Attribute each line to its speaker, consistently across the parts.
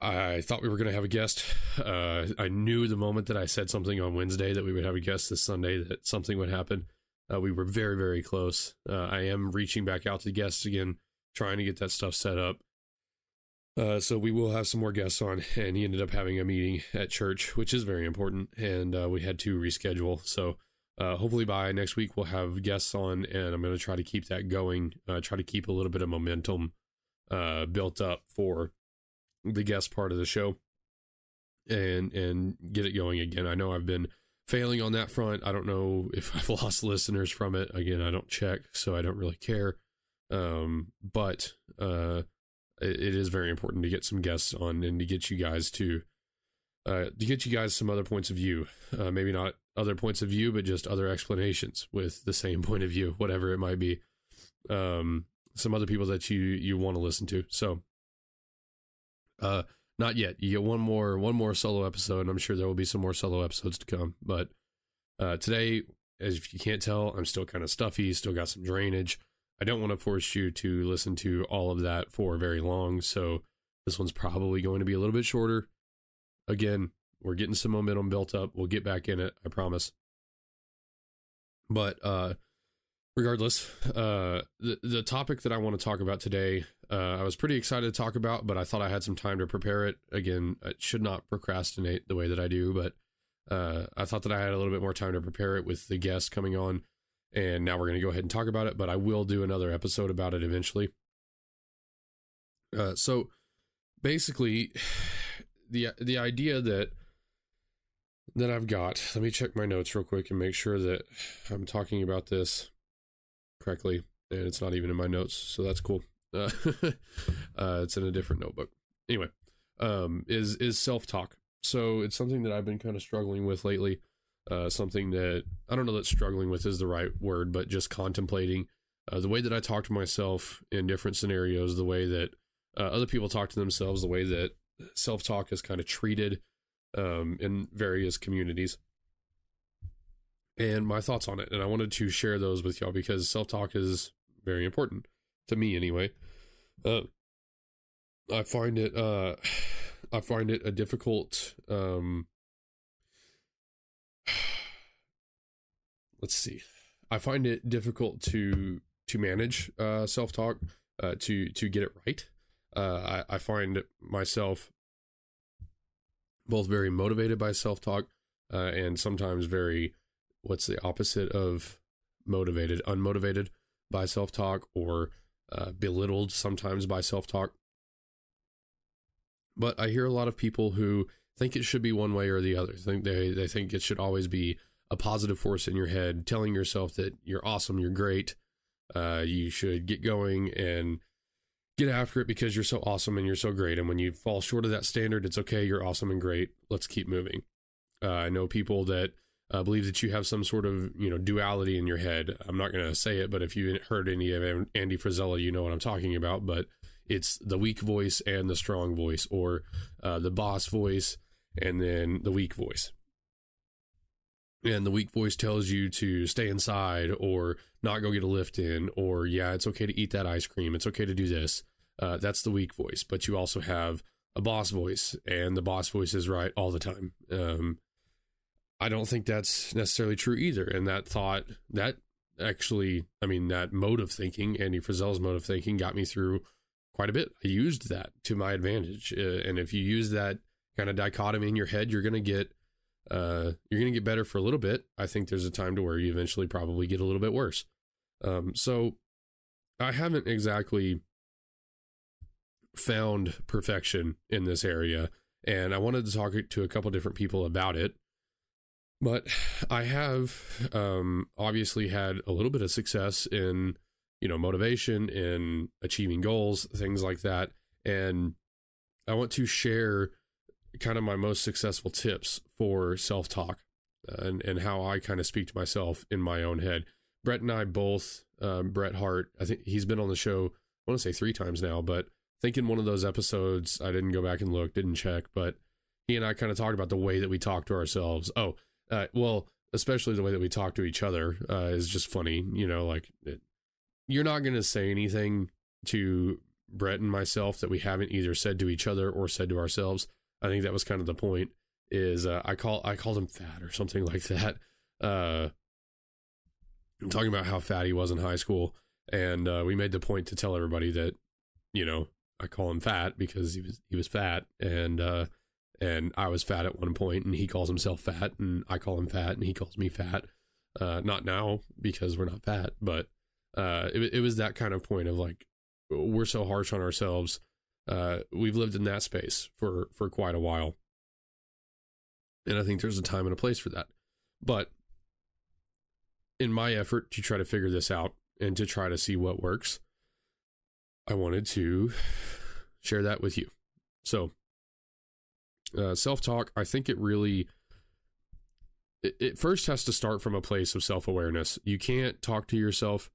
Speaker 1: I thought we were going to have a guest. Uh, I knew the moment that I said something on Wednesday that we would have a guest this Sunday that something would happen. Uh, we were very, very close. Uh, I am reaching back out to guests again, trying to get that stuff set up. Uh, so we will have some more guests on, and he ended up having a meeting at church, which is very important, and uh, we had to reschedule. So uh, hopefully by next week we'll have guests on, and I'm going to try to keep that going. try to keep a little bit of momentum built up for the guest part of the show and and get it going again. I know I've been failing on that front. I don't know if I've lost listeners from it. Again, I don't check, so I don't really care. Um, but uh, it, it is very important to get some guests on and to get you guys to uh, to get you guys some other points of view. Uh, maybe not other points of view, but just other explanations with the same point of view, whatever it might be. Um, some other people that you you want to listen to. So uh, not yet. You get one more one more solo episode, and I'm sure there will be some more solo episodes to come. But uh, today, as if you can't tell, I'm still kind of stuffy. Still got some drainage. I don't want to force you to listen to all of that for very long. So this one's probably going to be a little bit shorter. Again, we're getting some momentum built up. We'll get back in it. I promise. But uh, regardless, uh, the the topic that I want to talk about today, uh, I was pretty excited to talk about, but I thought I had some time to prepare it. Again, I should not procrastinate the way that I do, but uh, I thought that I had a little bit more time to prepare it with the guest coming on, and now we're going to go ahead and talk about it. But I will do another episode about it eventually. Uh, so, basically, the the idea that that I've got. Let me check my notes real quick and make sure that I'm talking about this correctly, and it's not even in my notes, so that's cool. Uh, uh, it's in a different notebook. Anyway, um, is is self talk. So it's something that I've been kind of struggling with lately. Uh, something that I don't know that struggling with is the right word, but just contemplating uh, the way that I talk to myself in different scenarios, the way that uh, other people talk to themselves, the way that self talk is kind of treated um, in various communities and my thoughts on it. And I wanted to share those with y'all because self talk is very important to me anyway. Uh, I find it uh, I find it a difficult um, let's see. I find it difficult to to manage uh, self talk uh, to to get it right. Uh, I, I find myself both very motivated by self talk uh, and sometimes very what's the opposite of motivated? Unmotivated by self talk or uh, belittled sometimes by self talk. But I hear a lot of people who think it should be one way or the other. Think they they think it should always be a positive force in your head, telling yourself that you're awesome, you're great, uh, you should get going and get after it because you're so awesome and you're so great. And when you fall short of that standard, it's okay. You're awesome and great. Let's keep moving. Uh, I know people that uh, believe that you have some sort of you know duality in your head. I'm not going to say it, but if you heard any of Andy Frisella, you know what I'm talking about. But it's the weak voice and the strong voice, or uh, the boss voice and then the weak voice. And the weak voice tells you to stay inside or not go get a lift in, or yeah, it's okay to eat that ice cream. It's okay to do this. Uh, that's the weak voice. But you also have a boss voice, and the boss voice is right all the time. Um, I don't think that's necessarily true either. And that thought, that actually, I mean, that mode of thinking, Andy Frisella's mode of thinking, got me through quite a bit. I used that to my advantage. Uh, and if you use that kind of dichotomy in your head, you're going to get, uh, you're going to get better for a little bit. I think there's a time to where you eventually probably get a little bit worse. Um, so I haven't exactly found perfection in this area. And I wanted to talk to a couple different people about it but I have um, obviously had a little bit of success in, you know, motivation, in achieving goals, things like that. And I want to share kind of my most successful tips for self talk and, and how I kind of speak to myself in my own head. Brett and I both, um, Brett Hart, I think he's been on the show, I want to say three times now, but I think in one of those episodes, I didn't go back and look, didn't check, but he and I kind of talked about the way that we talk to ourselves. Oh, uh, well, especially the way that we talk to each other uh, is just funny. You know, like it, you're not going to say anything to Brett and myself that we haven't either said to each other or said to ourselves. I think that was kind of the point. Is uh, I call I called him fat or something like that. Uh, I'm talking about how fat he was in high school, and uh, we made the point to tell everybody that you know I call him fat because he was he was fat, and uh, and I was fat at one point, and he calls himself fat, and I call him fat, and he calls me fat. Uh, not now because we're not fat, but uh, it, it was that kind of point of like we're so harsh on ourselves. Uh, we've lived in that space for for quite a while, and I think there's a time and a place for that. But in my effort to try to figure this out and to try to see what works, I wanted to share that with you. So, uh, self talk, I think it really it, it, first has to start from a place of self awareness. You can't talk to yourself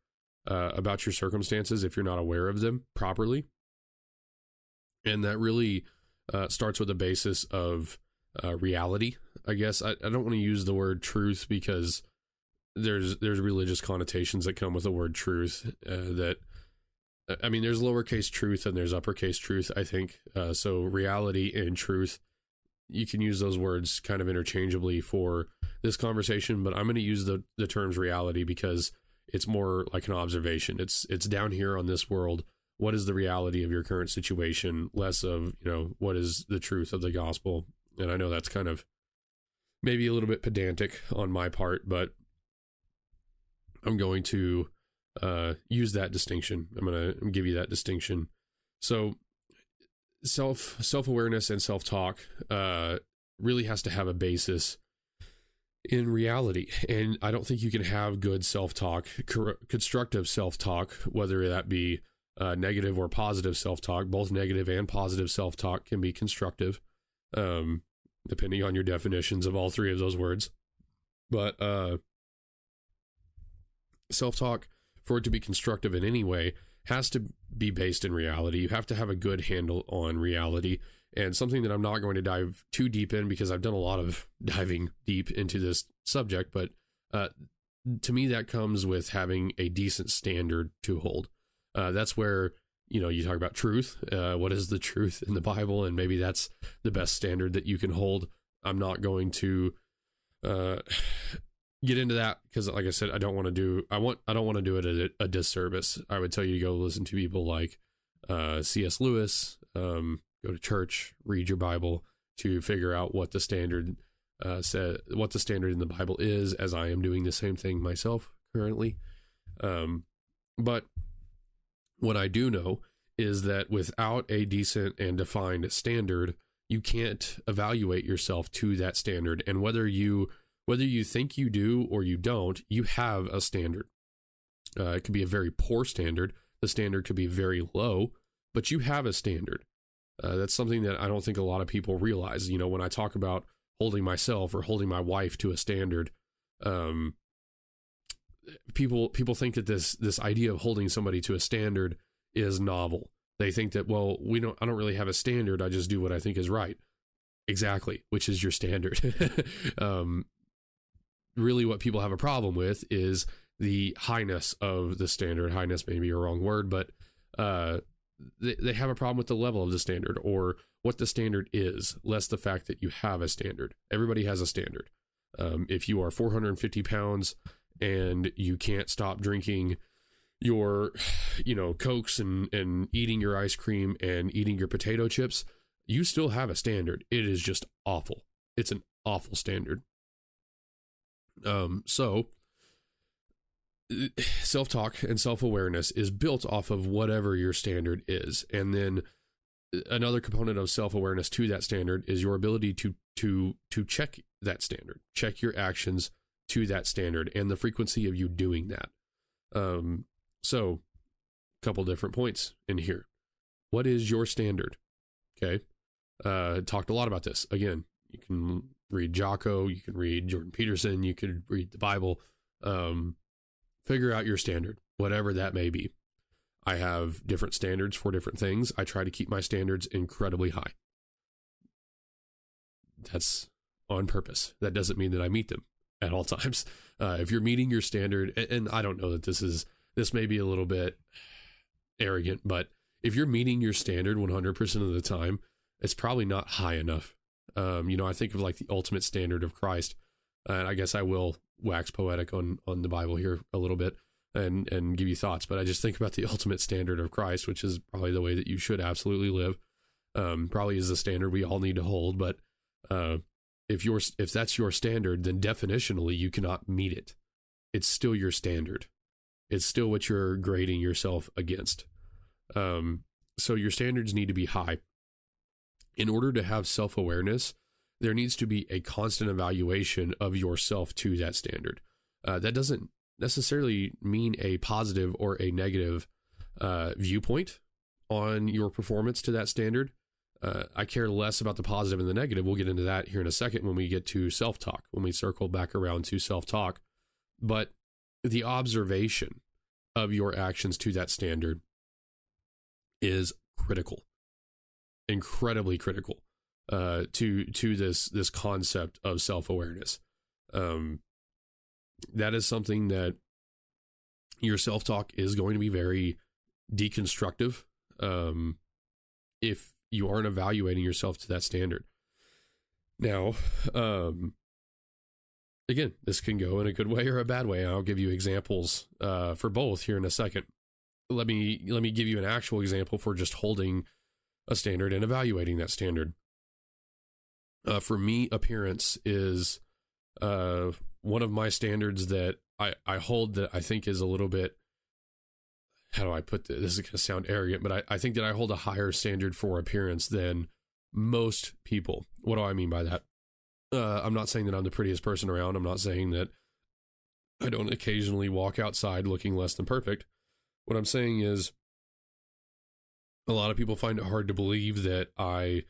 Speaker 1: uh, about your circumstances if you're not aware of them properly. And that really uh, starts with a basis of uh, reality. I guess I, I don't want to use the word truth because there's there's religious connotations that come with the word truth uh, that I mean there's lowercase truth and there's uppercase truth I think uh, so reality and truth you can use those words kind of interchangeably for this conversation but I'm going to use the the terms reality because it's more like an observation. It's it's down here on this world. What is the reality of your current situation? Less of you know what is the truth of the gospel. And I know that's kind of maybe a little bit pedantic on my part, but I'm going to uh, use that distinction. I'm going to give you that distinction. So self self awareness and self talk uh, really has to have a basis in reality. And I don't think you can have good self talk, constructive self talk, whether that be uh, negative or positive self talk. Both negative and positive self talk can be constructive, um, depending on your definitions of all three of those words. But uh, self talk, for it to be constructive in any way, has to be based in reality. You have to have a good handle on reality and something that I'm not going to dive too deep in because I've done a lot of diving deep into this subject, but uh, to me, that comes with having a decent standard to hold. Uh, that's where you know you talk about truth. Uh, what is the truth in the Bible, and maybe that's the best standard that you can hold. I'm not going to uh, get into that because, like I said, I don't want to do. I want. I don't want to do it a, a disservice. I would tell you to go listen to people like uh, C.S. Lewis, um, go to church, read your Bible to figure out what the standard uh, said, what the standard in the Bible is. As I am doing the same thing myself currently, um, but what I do know is that without a decent and defined standard, you can't evaluate yourself to that standard. And whether you whether you think you do or you don't, you have a standard. Uh, it could be a very poor standard. The standard could be very low, but you have a standard. Uh, that's something that I don't think a lot of people realize. You know, when I talk about holding myself or holding my wife to a standard, um, people people think that this this idea of holding somebody to a standard is novel. They think that well, we don't. I don't really have a standard. I just do what I think is right. Exactly, which is your standard. um, really, what people have a problem with is the highness of the standard. Highness may be a wrong word, but uh, they, they have a problem with the level of the standard or what the standard is, less the fact that you have a standard. Everybody has a standard. Um, if you are 450 pounds and you can't stop drinking your, you know, cokes and and eating your ice cream and eating your potato chips, you still have a standard. It is just awful. It's an awful standard. Um, so self talk and self awareness is built off of whatever your standard is. And then uh, another component of self awareness to that standard is your ability to to to check that standard, check your actions to that standard and the frequency of you doing that. Um, so, a couple different points in here. What is your standard? Okay. uh, talked a lot about this. Again, you can read Jocko, you can read Jordan Peterson, you could read the Bible. Um, figure out your standard, whatever that may be. I have different standards for different things. I try to keep my standards incredibly high. That's on purpose. That doesn't mean that I meet them at all times. Uh, if you're meeting your standard, and, and I don't know that this is, this may be a little bit arrogant, but if you're meeting your standard 100% of the time, it's probably not high enough. Um, you know, I think of like the ultimate standard of Christ. And I guess I will wax poetic on on the Bible here a little bit and and give you thoughts, but I just think about the ultimate standard of Christ, which is probably the way that you should absolutely live. Um, probably is the standard we all need to hold, but uh, if your if that's your standard, then definitionally you cannot meet it. It's still your standard. It's still what you're grading yourself against. Um, so your standards need to be high. In order to have self awareness, there needs to be a constant evaluation of yourself to that standard. Uh, that doesn't necessarily mean a positive or a negative uh, viewpoint on your performance to that standard. Uh, I care less about the positive and the negative. We'll get into that here in a second when we get to self talk, when we circle back around to self talk. But the observation of your actions to that standard is critical, incredibly critical uh, to to this this concept of self awareness. Um, that is something that your self talk is going to be very deconstructive um, if you aren't evaluating yourself to that standard. Now, um, again, this can go in a good way or a bad way. I'll give you examples uh, for both here in a second. Let me let me give you an actual example for just holding a standard and evaluating that standard uh, for me, appearance is uh, one of my standards that I, I hold that I think is a little bit. How do I put this? This is going to sound arrogant, but I, I think that I hold a higher standard for appearance than most people. What do I mean by that? Uh, I'm not saying that I'm the prettiest person around. I'm not saying that I don't occasionally walk outside looking less than perfect. What I'm saying is a lot of people find it hard to believe that I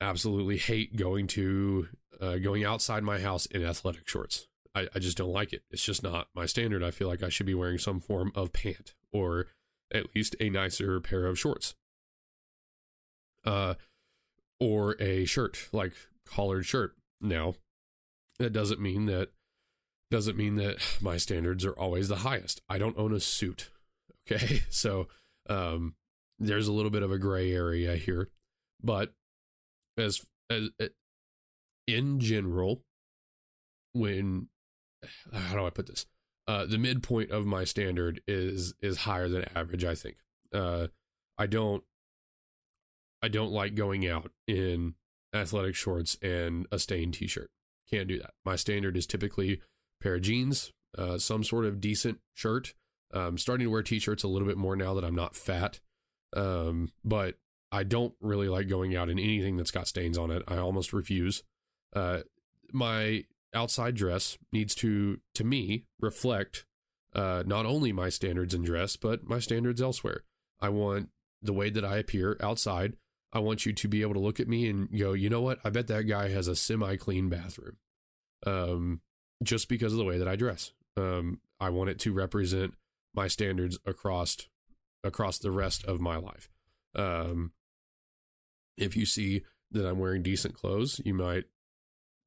Speaker 1: absolutely hate going to uh, going outside my house in athletic shorts. I, I just don't like it. It's just not my standard. I feel like I should be wearing some form of pant or at least a nicer pair of shorts. Uh, or a shirt, like collared shirt. Now, that doesn't mean that doesn't mean that my standards are always the highest. I don't own a suit. Okay. So um there's a little bit of a gray area here. But as, as uh, in general, when how do I put this? Uh, the midpoint of my standard is is higher than average. I think. Uh, I don't. I don't like going out in athletic shorts and a stained T-shirt. Can't do that. My standard is typically pair of jeans, uh, some sort of decent shirt. I'm starting to wear T-shirts a little bit more now that I'm not fat. Um, but I don't really like going out in anything that's got stains on it. I almost refuse. Uh, my outside dress needs to, to me, reflect uh, not only my standards in dress, but my standards elsewhere. I want the way that I appear outside. I want you to be able to look at me and go, you know what? I bet that guy has a semi clean bathroom. Um, just because of the way that I dress. Um, I want it to represent my standards across across the rest of my life. Um, if you see that I'm wearing decent clothes, you might,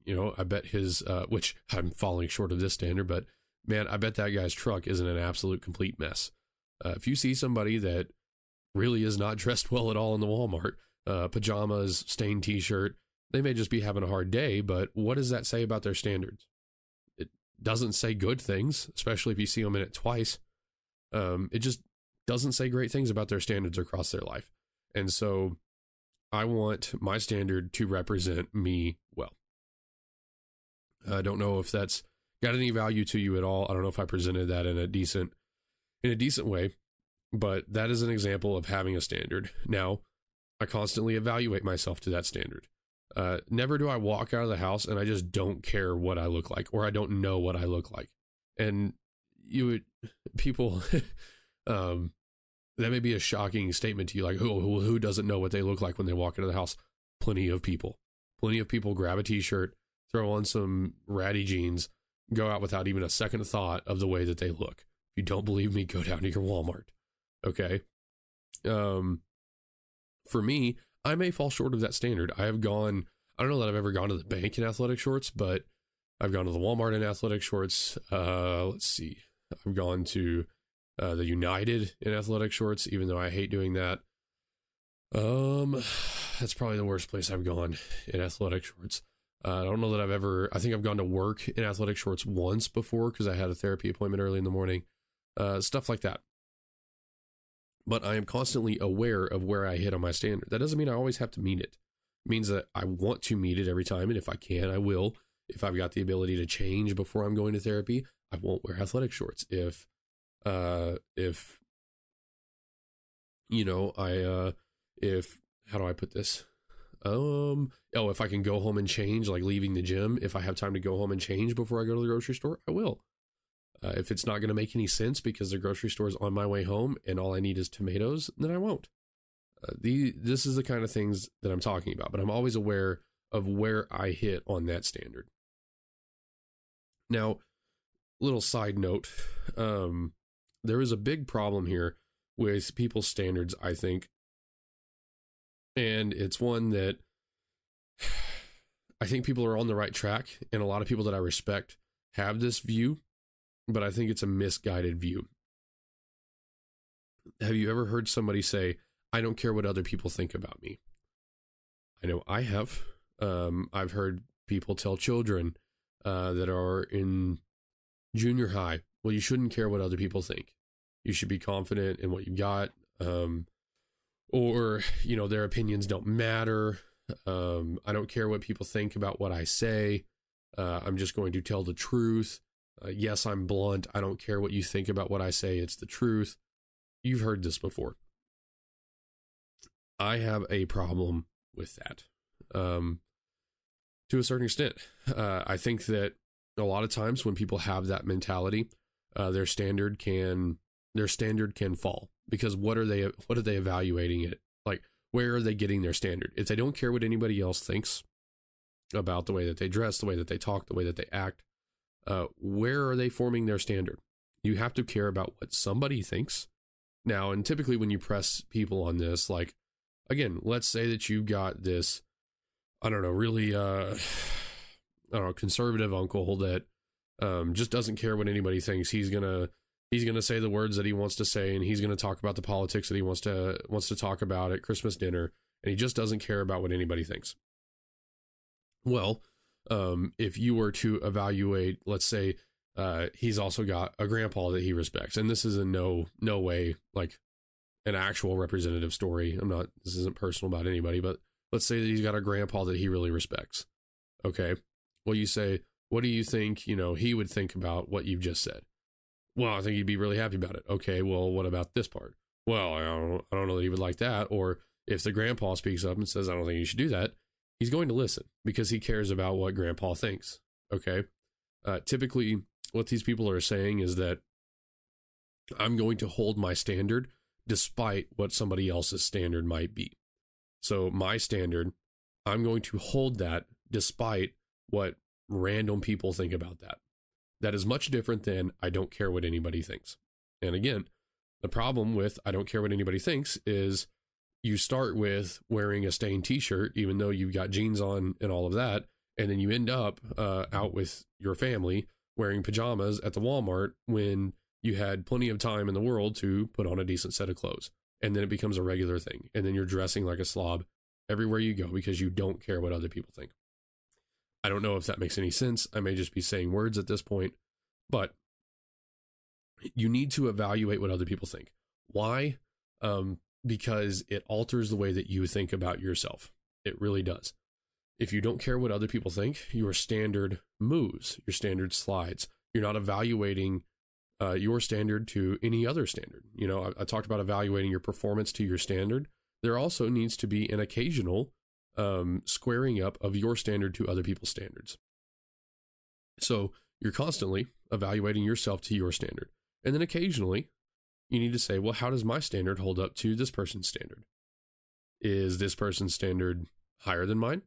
Speaker 1: you know, I bet his, uh, which I'm falling short of this standard, but man, I bet that guy's truck isn't an absolute complete mess. Uh, if you see somebody that really is not dressed well at all in the Walmart, uh, pajamas, stained t shirt, they may just be having a hard day, but what does that say about their standards? It doesn't say good things, especially if you see them in it twice. Um, it just doesn't say great things about their standards across their life. And so I want my standard to represent me well. I don't know if that's got any value to you at all. I don't know if I presented that in a decent in a decent way, but that is an example of having a standard. Now, I constantly evaluate myself to that standard. Uh, never do I walk out of the house and I just don't care what I look like or I don't know what I look like. And you would people um that may be a shocking statement to you, like who who, who doesn't know what they look like when they walk into the house? plenty of people. Plenty of people grab a t shirt, throw on some ratty jeans, go out without even a second thought of the way that they look. If you don't believe me, go down to your Walmart. Okay. Um, for me, I may fall short of that standard. I have gone, I don't know that I've ever gone to the bank in athletic shorts, but I've gone to the Walmart in athletic shorts. Uh, let's see. I've gone to uh, the United in athletic shorts, even though I hate doing that. Um, that's probably the worst place I've gone in athletic shorts. Uh, I don't know that I've ever. I think I've gone to work in athletic shorts once before because I had a therapy appointment early in the morning. Uh, stuff like that. But I am constantly aware of where I hit on my standard. That doesn't mean I always have to meet it. It means that I want to meet it every time, and if I can, I will. If I've got the ability to change before I'm going to therapy, I won't wear athletic shorts. If, uh, if, you know, I, uh, if how do I put this? Um, oh, if I can go home and change, like leaving the gym, if I have time to go home and change before I go to the grocery store, I will. Uh, if it's not going to make any sense because the grocery store is on my way home and all I need is tomatoes, then I won't. Uh, the this is the kind of things that I'm talking about, but I'm always aware of where I hit on that standard. Now, little side note, um, there is a big problem here with people's standards. I think and it's one that I think people are on the right track, and a lot of people that I respect have this view, but I think it's a misguided view. Have you ever heard somebody say, I don't care what other people think about me? I know I have. Um, I've heard people tell children uh, that are in junior high, well, you shouldn't care what other people think. You should be confident in what you got. Um, or you know their opinions don't matter. Um, i don't care what people think about what i say. Uh, i'm just going to tell the truth. Uh, yes i'm blunt. I don't care what you think about what i say. It's the truth. You've heard this before. I have a problem with that. Um, to a certain extent. Uh, i think that a lot of times when people have that mentality uh, their standard can their standard can fall because what are they what are they evaluating it? Like where are they getting their standard? If they don't care what anybody else thinks about the way that they dress the way that they talk the way that they act uh, where are they forming their standard? You have to care about what somebody thinks. Now and typically when you press people on this like again let's say that you've got this i don't know really uh i don't know conservative uncle that um, just doesn't care what anybody thinks he's gonna he's to say the words that he wants to say and he's to talk about the politics that he wants to wants to talk about at Christmas dinner and he just doesn't care about what anybody thinks. Well, um, if you were to evaluate, let's say uh, he's also got a grandpa that he respects, and this is in no no way like an actual representative story. I'm not. This isn't personal about anybody, but let's say that he's got a grandpa that he really respects. Okay. Well, you say, what do you think? You know, he would think about what you've just said. Well, I think he'd be really happy about it. Okay, well, what about this part? Well, I don't, I don't know that he would like that. Or if the grandpa speaks up and says, I don't think you should do that, he's going to listen because he cares about what grandpa thinks. Okay. Uh, typically, what these people are saying is that I'm going to hold my standard despite what somebody else's standard might be. So, my standard, I'm going to hold that despite what random people think about that. That is much different than I don't care what anybody thinks. And again, the problem with I don't care what anybody thinks is you start with wearing a stained t-shirt even though you've got jeans on and all of that and then you end up uh, out with your family wearing pajamas at the Walmart when you had plenty of time in the world to put on a decent set of clothes and then it becomes a regular thing and then you're dressing like a slob everywhere you go because you don't care what other people think I don't know if that makes any sense. I may just be saying words at this point, but you need to evaluate what other people think. Why? Um, because it alters the way that you think about yourself. It really does. If you don't care what other people think, your standard moves, your standard slides. You're not evaluating uh, your standard to any other standard. You know, I, I talked about evaluating your performance to your standard. There also needs to be an occasional um, squaring up of your standard to other people's standards. So you're constantly evaluating yourself to your standard. And then occasionally you need to say, well, how does my standard hold up to this person's standard? Is this person's standard higher than mine?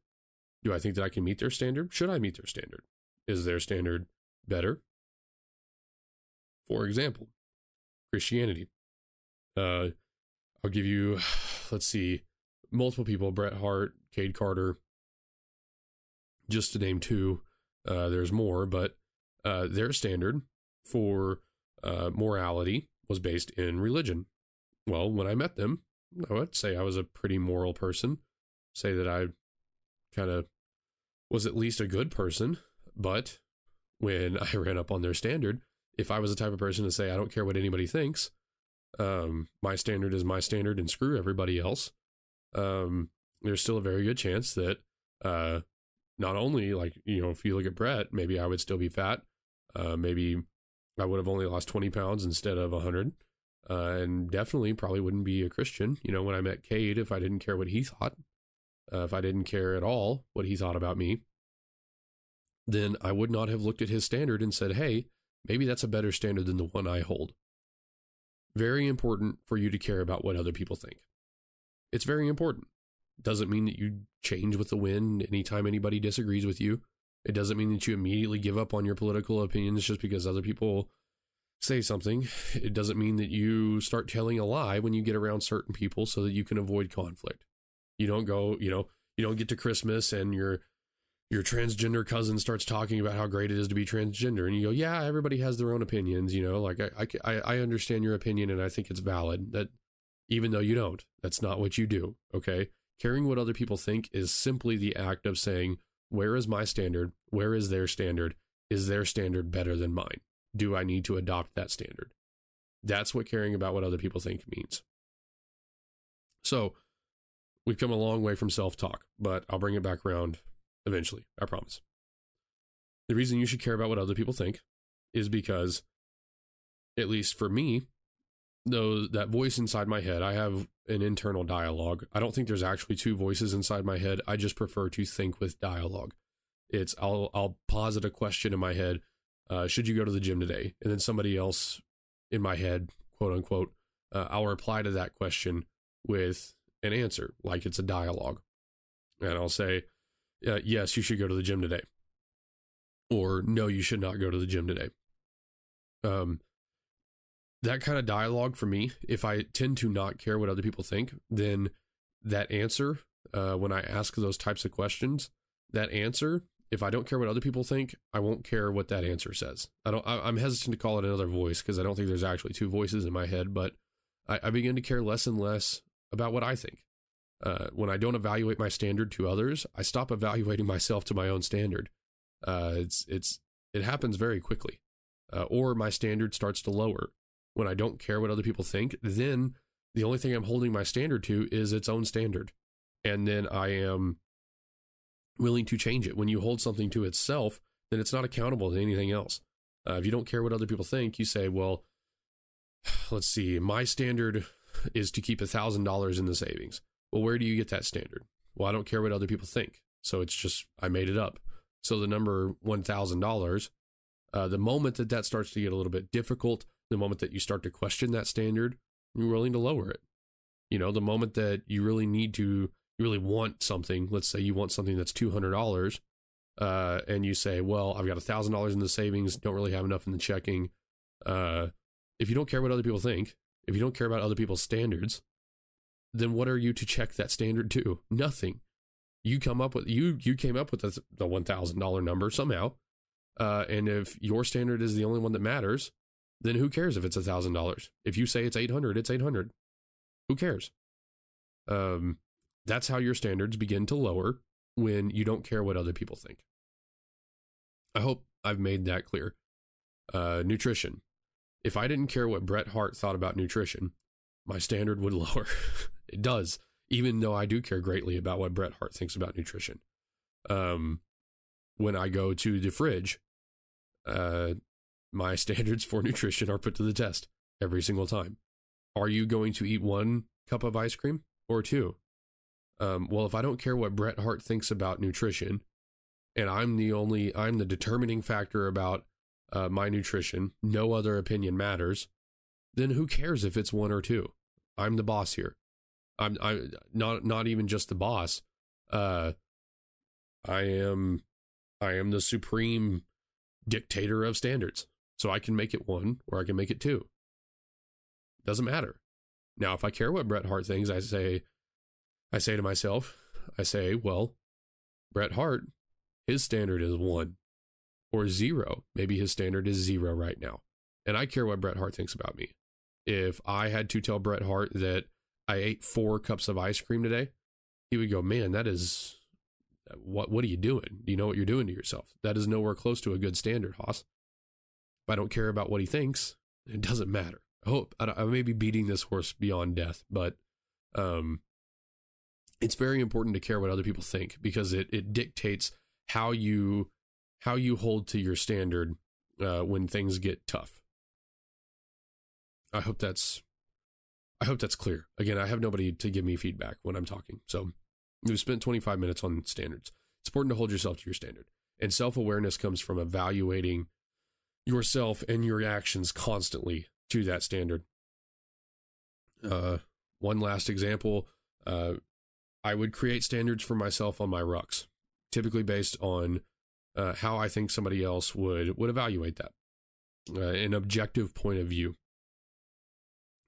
Speaker 1: Do I think that I can meet their standard? Should I meet their standard? Is their standard better? For example, Christianity. Uh, I'll give you, let's see, multiple people Bret Hart, Cade Carter, just to name two. Uh, there's more, but uh, their standard for uh, morality was based in religion. Well, when I met them, I would say I was a pretty moral person, say that I kind of was at least a good person. But when I ran up on their standard, if I was the type of person to say, I don't care what anybody thinks, um, my standard is my standard and screw everybody else, um, there's still a very good chance that uh, not only, like, you know, if you look at Brett, maybe I would still be fat. Uh, maybe I would have only lost 20 pounds instead of 100. Uh, and definitely probably wouldn't be a Christian. You know, when I met Cade, if I didn't care what he thought, uh, if I didn't care at all what he thought about me, then I would not have looked at his standard and said, hey, maybe that's a better standard than the one I hold. Very important for you to care about what other people think. It's very important. Doesn't mean that you change with the wind anytime anybody disagrees with you. It doesn't mean that you immediately give up on your political opinions just because other people say something. It doesn't mean that you start telling a lie when you get around certain people so that you can avoid conflict. You don't go, you know, you don't get to Christmas and your your transgender cousin starts talking about how great it is to be transgender and you go, "Yeah, everybody has their own opinions, you know, like I I I understand your opinion and I think it's valid." That even though you don't, that's not what you do, okay? Caring what other people think is simply the act of saying, "Where is my standard? Where is their standard? Is their standard better than mine?" do I need to adopt that standard? That's what caring about what other people think means. So we've come a long way from self talk, but I'll bring it back around eventually. I promise. The reason you should care about what other people think is because, at least for me, though that voice inside my head, I have an internal dialogue. I don't think there's actually two voices inside my head. I just prefer to think with dialogue. It's I'll I'll posit a question in my head uh, should you go to the gym today? And then somebody else in my head, quote unquote, uh, I'll reply to that question with an answer, like it's a dialogue. And I'll say, uh, yes, you should go to the gym today. Or no, you should not go to the gym today. Um, that kind of dialogue for me, if I tend to not care what other people think, then that answer, uh, when I ask those types of questions, that answer if I don't care what other people think, I won't care what that answer says. I don't. I, am hesitant to call it another voice because I don't think there's actually two voices in my head. But I, I begin to care less and less about what I think. Uh, when I don't evaluate my standard to others, I stop evaluating myself to my own standard. Uh, it's it's it happens very quickly, uh, or my standard starts to lower. When I don't care what other people think, then the only thing I'm holding my standard to is its own standard, and then I am willing to change it. When you hold something to itself, then it's not accountable to anything else. Uh, if you don't care what other people think, you say, well, let's see, my standard is to keep $1,000 in the savings. Well, where do you get that standard? Well, I don't care what other people think. So it's just, I made it up. So the number $1,000, uh, the moment that that starts to get a little bit difficult, the moment that you start to question that standard, you're willing to lower it. You know, the moment that you really need to you really want something, let's say you want something that's two hundred dollars, uh, and you say, "Well, I've got a thousand dollars in the savings, don't really have enough in the checking." Uh, if you don't care what other people think, if you don't care about other people's standards, then what are you to check that standard to? Nothing. You come up with you you came up with the, the one thousand dollar number somehow, uh, and if your standard is the only one that matters, then who cares if it's a thousand dollars? If you say it's eight hundred, it's eight hundred. Who cares? Um, that's how your standards begin to lower when you don't care what other people think. I hope I've made that clear. Uh, nutrition. If I didn't care what Bret Hart thought about nutrition, my standard would lower. it does, even though I do care greatly about what Bret Hart thinks about nutrition. Um, when I go to the fridge, uh, my standards for nutrition are put to the test every single time. Are you going to eat one cup of ice cream or two? um, well, if I don't care what Bret Hart thinks about nutrition, and I'm the only, I'm the determining factor about uh, my nutrition, no other opinion matters, then who cares if it's one or two? I'm the boss here. I'm, I'm not, not even just the boss. uh, I am, I am the supreme dictator of standards. So I can make it one or I can make it two. Doesn't matter. Now, if I care what Bret Hart thinks, I say, I say to myself, I say, well, Bret Hart, his standard is one or zero. Maybe his standard is zero right now. And I care what Bret Hart thinks about me. If I had to tell Bret Hart that I ate four cups of ice cream today, he would go, man, that is what what are you doing? Do you know what you're doing to yourself? That is nowhere close to a good standard, Hoss. I don't care about what he thinks, it doesn't matter. I hope I, I may be beating this horse beyond death, but um, it's very important to care what other people think because it it dictates how you how you hold to your standard uh, when things get tough. I hope that's I hope that's clear. Again, I have nobody to give me feedback when I'm talking. So we've spent 25 minutes on standards. It's important to hold yourself to your standard. And self-awareness comes from evaluating yourself and your actions constantly to that standard. Uh, one last example, uh, I would create standards for myself on my rucks, typically based on uh, how I think somebody else would would evaluate that, uh, an objective point of view.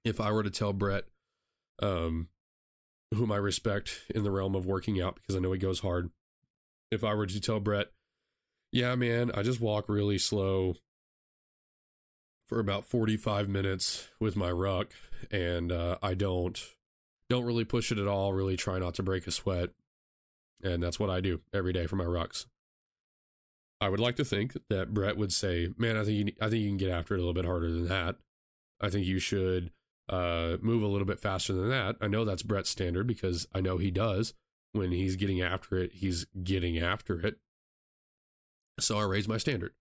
Speaker 1: If I were to tell Brett, um, whom I respect in the realm of working out because I know he goes hard, if I were to tell Brett, yeah, man, I just walk really slow for about 45 minutes with my ruck and uh, I don't don't really push it at all, really try not to break a sweat. And that's what I do every day for my rucks. I would like to think that Brett would say, "Man, I think you, I think you can get after it a little bit harder than that. I think you should uh, move a little bit faster than that." I know that's Brett's standard because I know he does when he's getting after it. He's getting after it. So I raise my standard,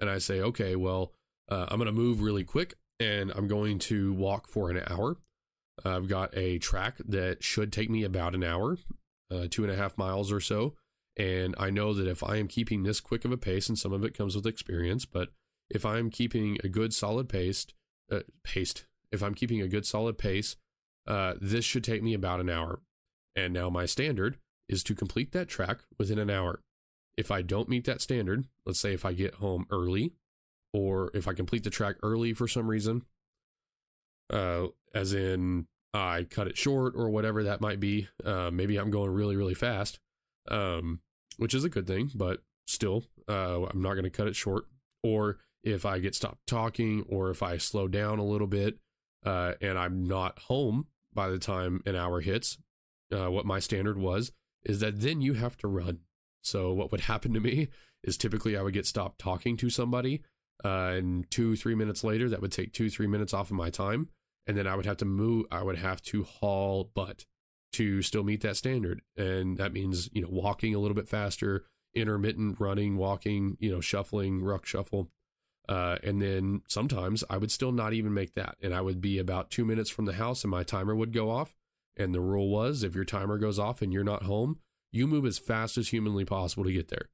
Speaker 1: and I say, "Okay, well, uh, I'm going to move really quick, and I'm going to walk for an hour. I've got a track that should take me about an hour, uh, two and a half miles or so. And I know that if I am keeping this quick of a pace, and some of it comes with experience, but if I'm keeping a good solid pace, uh, pace, if I'm keeping a good solid pace, uh, this should take me about an hour. And now my standard is to complete that track within an hour. If I don't meet that standard, let's say if I get home early, or if I complete the track early for some reason, uh, as in I cut it short or whatever that might be. Uh, maybe I'm going really, really fast, um, which is a good thing, but still, uh, I'm not going to cut it short. Or if I get stopped talking, or if I slow down a little bit uh, and I'm not home by the time an hour hits, uh, what my standard was is that then you have to run. So, what would happen to me is typically I would get stopped talking to somebody, uh, and two, three minutes later, that would take two, three minutes off of my time and then I would have to move. I would have to haul butt to still meet that standard, and that means you know walking a little bit faster, intermittent running, walking, you know, shuffling, ruck shuffle. Uh, and then sometimes I would still not even make that. And I would be about two minutes from the house and my timer would go off. And the rule was if your timer goes off and you're not home, you move as fast as humanly possible to get there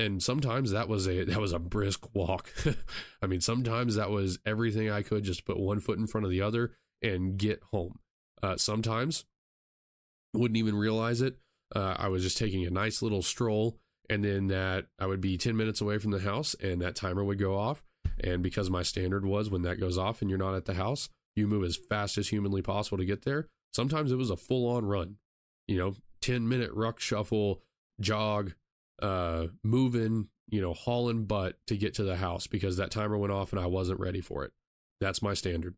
Speaker 1: and sometimes that was a that was a brisk walk. I mean, sometimes that was everything I could just put one foot in front of the other and get home. Uh, sometimes wouldn't even realize it. Uh, I was just taking a nice little stroll, and then that I would be ten minutes away from the house, and that timer would go off. And because my standard was when that goes off and you're not at the house, you move as fast as humanly possible to get there. Sometimes it was a full on run, you know, 10 minute ruck shuffle, jog, uh, moving, you know, hauling butt to get to the house because that timer went off and I wasn't ready for it. That's my standard.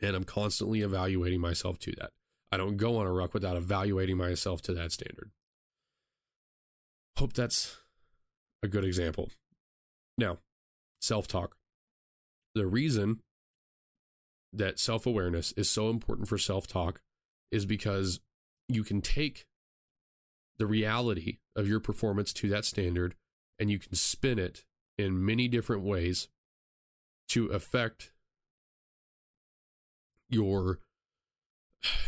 Speaker 1: And I'm constantly evaluating myself to that. I don't go on a ruck without evaluating myself to that standard. Hope that's a good example. Now, self talk. The reason that self awareness is so important for self talk is because you can take the reality of your performance to that standard and you can spin it in many different ways to affect your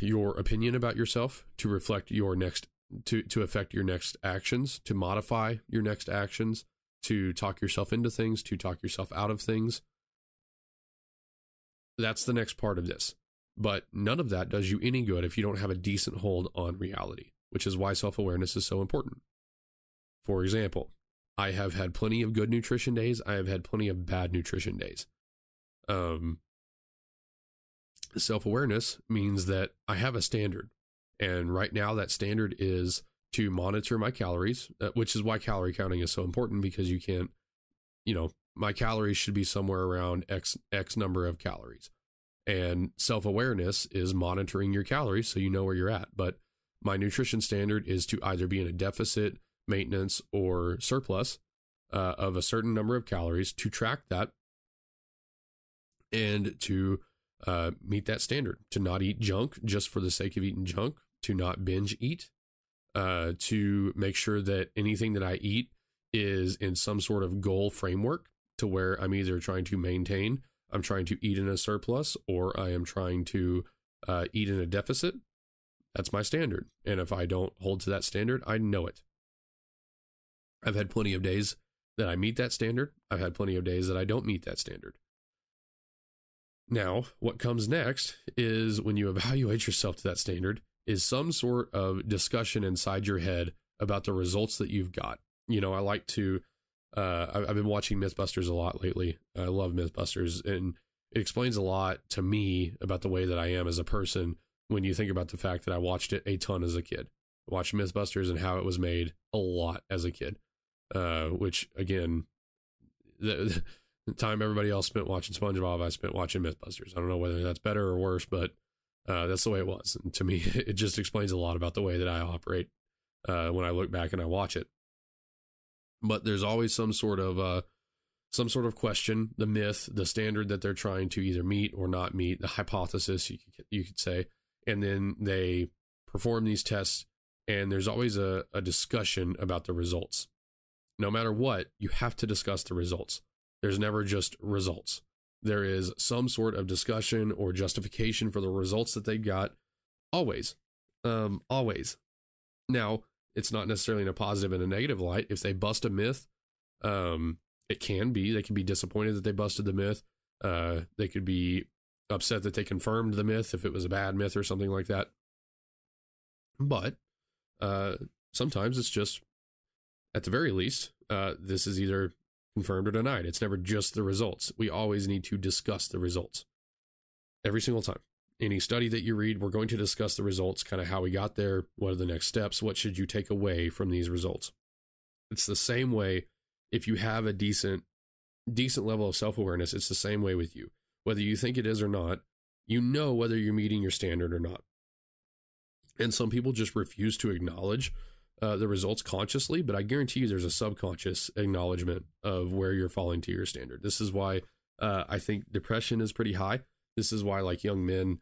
Speaker 1: your opinion about yourself to reflect your next to to affect your next actions to modify your next actions to talk yourself into things to talk yourself out of things. That's the next part of this. But none of that does you any good if you don't have a decent hold on reality which is why self awareness is so important. For example, I have had plenty of good nutrition days. I have had plenty of bad nutrition days. Um, self awareness means that I have a standard. And right now, that standard is to monitor my calories, uh, which is why calorie counting is so important because you can't, you know, my calories should be somewhere around X, X number of calories. And self awareness is monitoring your calories so you know where you're at. But my nutrition standard is to either be in a deficit, maintenance, or surplus uh, of a certain number of calories to track that and to uh, meet that standard, to not eat junk just for the sake of eating junk, to not binge eat, uh, to make sure that anything that I eat is in some sort of goal framework to where I'm either trying to maintain, I'm trying to eat in a surplus, or I am trying to uh, eat in a deficit. That's my standard. And if I don't hold to that standard, I know it. I've had plenty of days that I meet that standard. I've had plenty of days that I don't meet that standard. Now, what comes next is when you evaluate yourself to that standard, is some sort of discussion inside your head about the results that you've got. You know, I like to, uh, I've been watching Mythbusters a lot lately. I love Mythbusters, and it explains a lot to me about the way that I am as a person when you think about the fact that I watched it a ton as a kid. I watched Mythbusters and how it was made a lot as a kid uh, which again, the, the, time everybody else spent watching SpongeBob, I spent watching MythBusters. I don't know whether that's better or worse, but uh, that's the way it was. And to me, it just explains a lot about the way that I operate uh, when I look back and I watch it. But there's always some sort of uh, some sort of question, the myth, the standard that they're trying to either meet or not meet, the hypothesis you could, you could say, and then they perform these tests, and there's always a, a discussion about the results no matter what, you have to discuss the results. There's never just results. There is some sort of discussion or justification for the results that they got. Always. Um, always. Now, it's not necessarily in a positive and a negative light. If they bust a myth, um, it can be. They can be disappointed that they busted the myth. Uh, they could be upset that they confirmed the myth if it was a bad myth or something like that. But uh, sometimes it's just at the very least, uh, this is either confirmed or denied. It's never just the results. We always need to discuss the results every single time. Any study that you read, we're going to discuss the results, kind of how we got there, what are the next steps, what should you take away from these results. It's the same way if you have a decent decent level of self-awareness, it's the same way with you. Whether you think it is or not, you know whether you're meeting your standard or not. And some people just refuse to acknowledge uh, the results consciously, but I guarantee you there's a subconscious acknowledgement of where you're falling to your standard. This is why uh, I think depression is pretty high. This is why, like young men,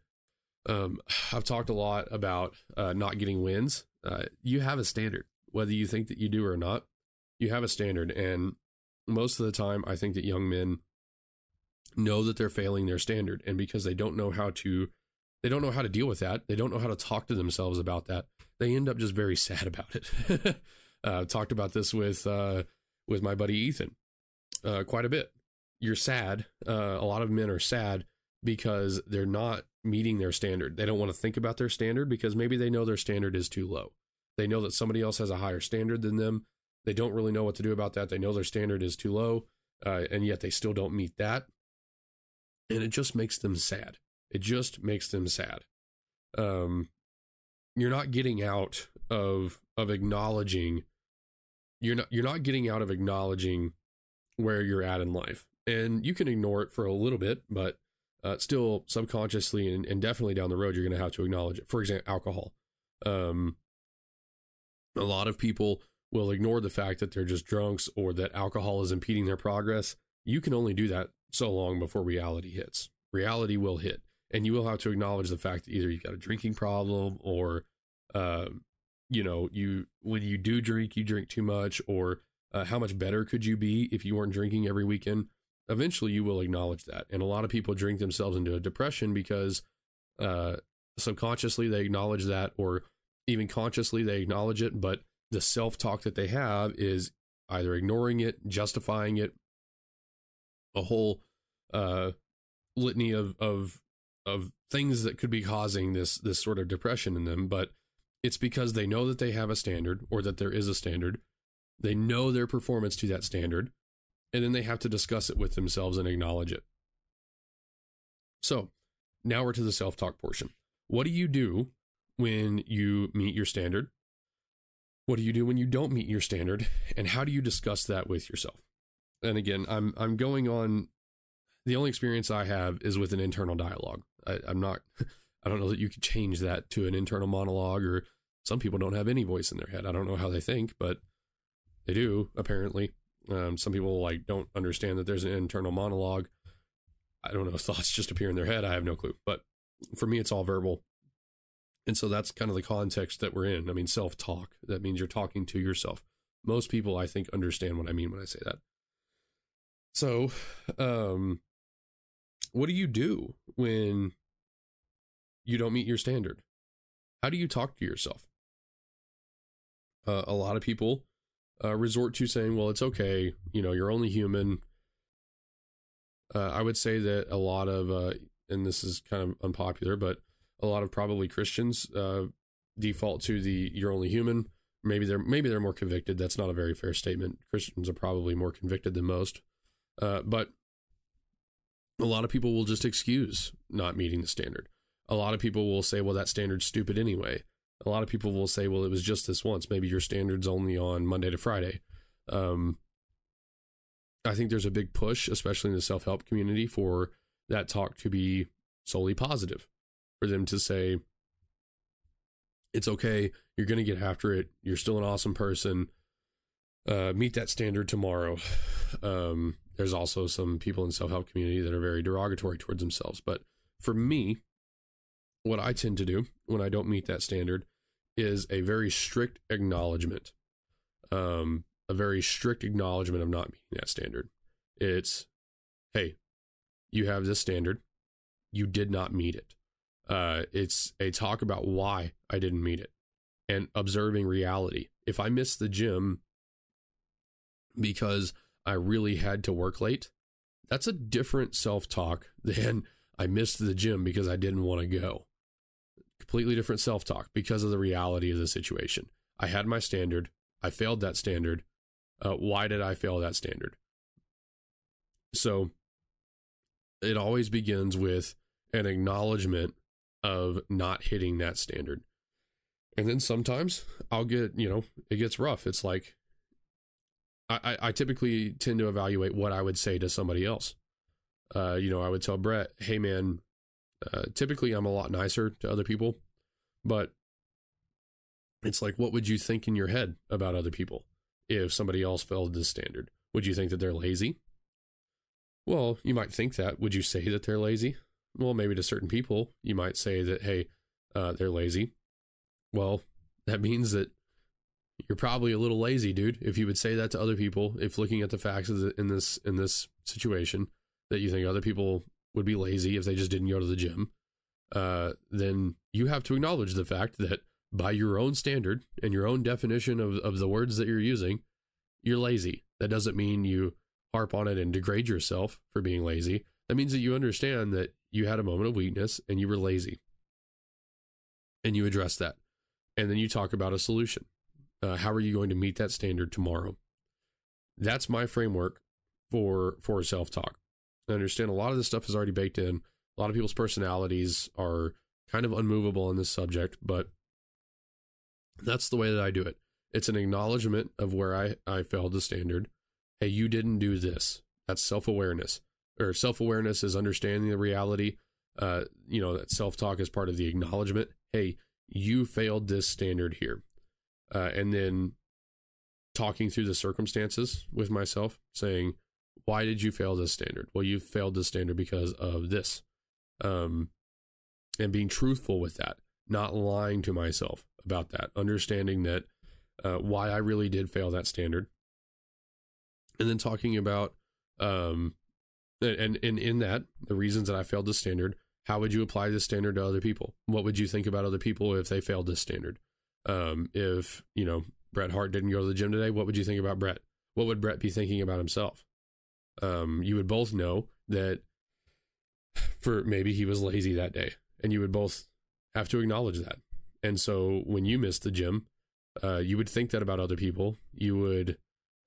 Speaker 1: um, I've talked a lot about uh, not getting wins. Uh, you have a standard, whether you think that you do or not. You have a standard, and most of the time, I think that young men know that they're failing their standard, and because they don't know how to, they don't know how to deal with that. They don't know how to talk to themselves about that they end up just very sad about it. uh, talked about this with uh, with my buddy Ethan uh, quite a bit. You're sad. Uh, a lot of men are sad because they're not meeting their standard. They don't want to think about their standard because maybe they know their standard is too low. They know that somebody else has a higher standard than them. They don't really know what to do about that. They know their standard is too low, uh, and yet they still don't meet that. And it just makes them sad. It just makes them sad. Um, you're not getting out of of acknowledging you're not you're not getting out of acknowledging where you're at in life and you can ignore it for a little bit but uh, still subconsciously and, and, definitely down the road you're going to have to acknowledge it for example alcohol um, a lot of people will ignore the fact that they're just drunks or that alcohol is impeding their progress you can only do that so long before reality hits. Reality will hit and you will have to acknowledge the fact that either you've got a drinking problem or uh, you know you when you do drink you drink too much or uh, how much better could you be if you weren't drinking every weekend? Eventually you will acknowledge that and a lot of people drink themselves into a depression because uh, subconsciously they acknowledge that or even consciously they acknowledge it but the self-talk that they have is either ignoring it justifying it a whole uh, litany of of of things that could be causing this this sort of depression in them but It's because they know that they have a standard or that there is a standard. They know their performance to that standard, and then they have to discuss it with themselves and acknowledge it. So, now we're to the self talk portion. What do you do when you meet your standard? What do you do when you don't meet your standard? And how do you discuss that with yourself? And again, I'm I'm going on the only experience I have is with an internal dialogue. I, I'm not I don't know that you could change that to an internal monologue or some people don't have any voice in their head. I don't know how they think, but they do apparently. Um, some people like don't understand that there's an internal monologue. I don't know thoughts just appear in their head. I have no clue. But for me, it's all verbal. And so that's kind of the context that we're in. I mean, self talk. That means you're talking to yourself. Most people, I think, understand what I mean when I say that. So, um, what do you do when you don't meet your standard? How do you talk to yourself? Uh, a lot of people uh, resort to saying, well, it's okay. You know, you're only human. Uh, I would say that a lot of, uh, and this is kind of unpopular, but a lot of probably Christians uh, default to the "you're only human." Maybe they're maybe they're more convicted. That's not a very fair statement. Christians are probably more convicted than most, uh, but a lot of people will just excuse not meeting the standard. A lot of people will say, "Well, that standard's stupid anyway." A lot of people will say, "Well, it was just this once. Maybe your standard's only on Monday to Friday." Um, I think there's a big push, especially in the self help community, for that talk to be solely positive for them to say, it's okay. You're going to get after it. You're still an awesome person. Uh, meet that standard tomorrow. Um, there's also some people in self help community that are very derogatory towards themselves. But for me, what I tend to do when I don't meet that standard is a very strict acknowledgement. Um, a very strict acknowledgement of not meeting that standard. It's, hey, you have this standard. You did not meet it. Uh, it's a talk about why I didn't meet it and observing reality. If I miss the gym because I really had to work late, that's a different self talk than I missed the gym because I didn't want to go. Completely different self talk because of the reality of the situation. I had my standard. I failed that standard. Uh, why did I fail that standard? So it always begins with an acknowledgement of not hitting that standard. And then sometimes I'll get, you know, it gets rough. It's like I, I typically tend to evaluate what I would say to somebody else. Uh, you know, I would tell Brett, hey man, uh, typically I'm a lot nicer to other people, but it's like, what would you think in your head about other people if somebody else failed this standard? Would you think that they're lazy? Well, you might think that. Would you say that they're lazy? well, maybe to certain people, you might say that, hey, uh, they're lazy. Well, that means that you're probably a little lazy, dude. If you would say that to other people, if looking at the facts in this in this situation, that you think other people would be lazy if they just didn't go to the gym, uh, then you have to acknowledge the fact that by your own standard and your own definition of, of the words that you're using, you're lazy. That doesn't mean you harp on it and degrade yourself for being lazy. That means that you understand that you had a moment of weakness and you were lazy. And you address that. And then you talk about a solution. Uh, how are you going to meet that standard tomorrow? That's my framework for for self talk. I understand a lot of this stuff is already baked in. A lot of people's personalities are kind of unmovable on this subject, but that's the way that I do it. It's an acknowledgement of where I, I failed the standard. Hey, you didn't do this. That's self awareness or self awareness is understanding the reality. Uh, you know, that self talk is part of the acknowledgement. Hey, you failed this standard here. Uh, and then talking through the circumstances with myself, saying, why did you fail this standard? Well, you failed this standard because of this. Um, and being truthful with that, not lying to myself about that, understanding that uh, why I really did fail that standard. And then talking about um, and, and in that, the reasons that I failed the standard, how would you apply this standard to other people? What would you think about other people if they failed this standard? Um, if, you know, Brett Hart didn't go to the gym today, what would you think about Brett? What would Brett be thinking about himself? Um, you would both know that for maybe he was lazy that day, and you would both have to acknowledge that And so when you miss the gym, uh, you would think that about other people. You would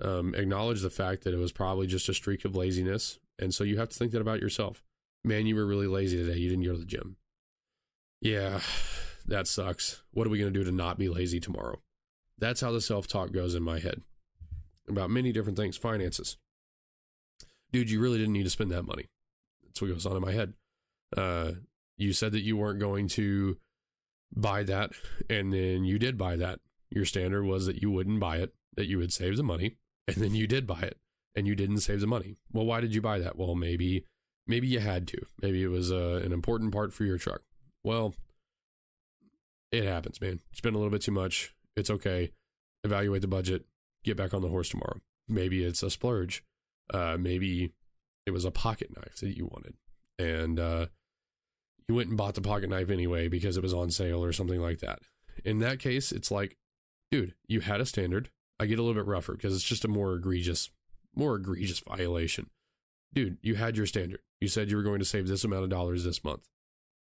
Speaker 1: um, acknowledge the fact that it was probably just a streak of laziness. And so you have to think that about yourself. Man, you were really lazy today. You didn't go to the gym. Yeah, that sucks. What are we going to do to not be lazy tomorrow? That's how the self talk goes in my head about many different things, finances. Dude, you really didn't need to spend that money. That's what goes on in my head. Uh, you said that you weren't going to buy that, and then you did buy that. Your standard was that you wouldn't buy it, that you would save the money, and then you did buy it, and you didn't save the money. Well, why did you buy that? Well, maybe, maybe you had to. Maybe it was uh, an important part for your truck. Well, it happens, man. Spend a little bit too much. It's okay. Evaluate the budget. Get back on the horse tomorrow. Maybe it's a splurge. Uh, maybe it was a pocket knife that you wanted, and uh, you went and bought the pocket knife anyway because it was on sale or something like that. In that case, it's like, dude, you had a standard. I get a little bit rougher because it's just a more egregious, more egregious violation. Dude, you had your standard. You said you were going to save this amount of dollars this month.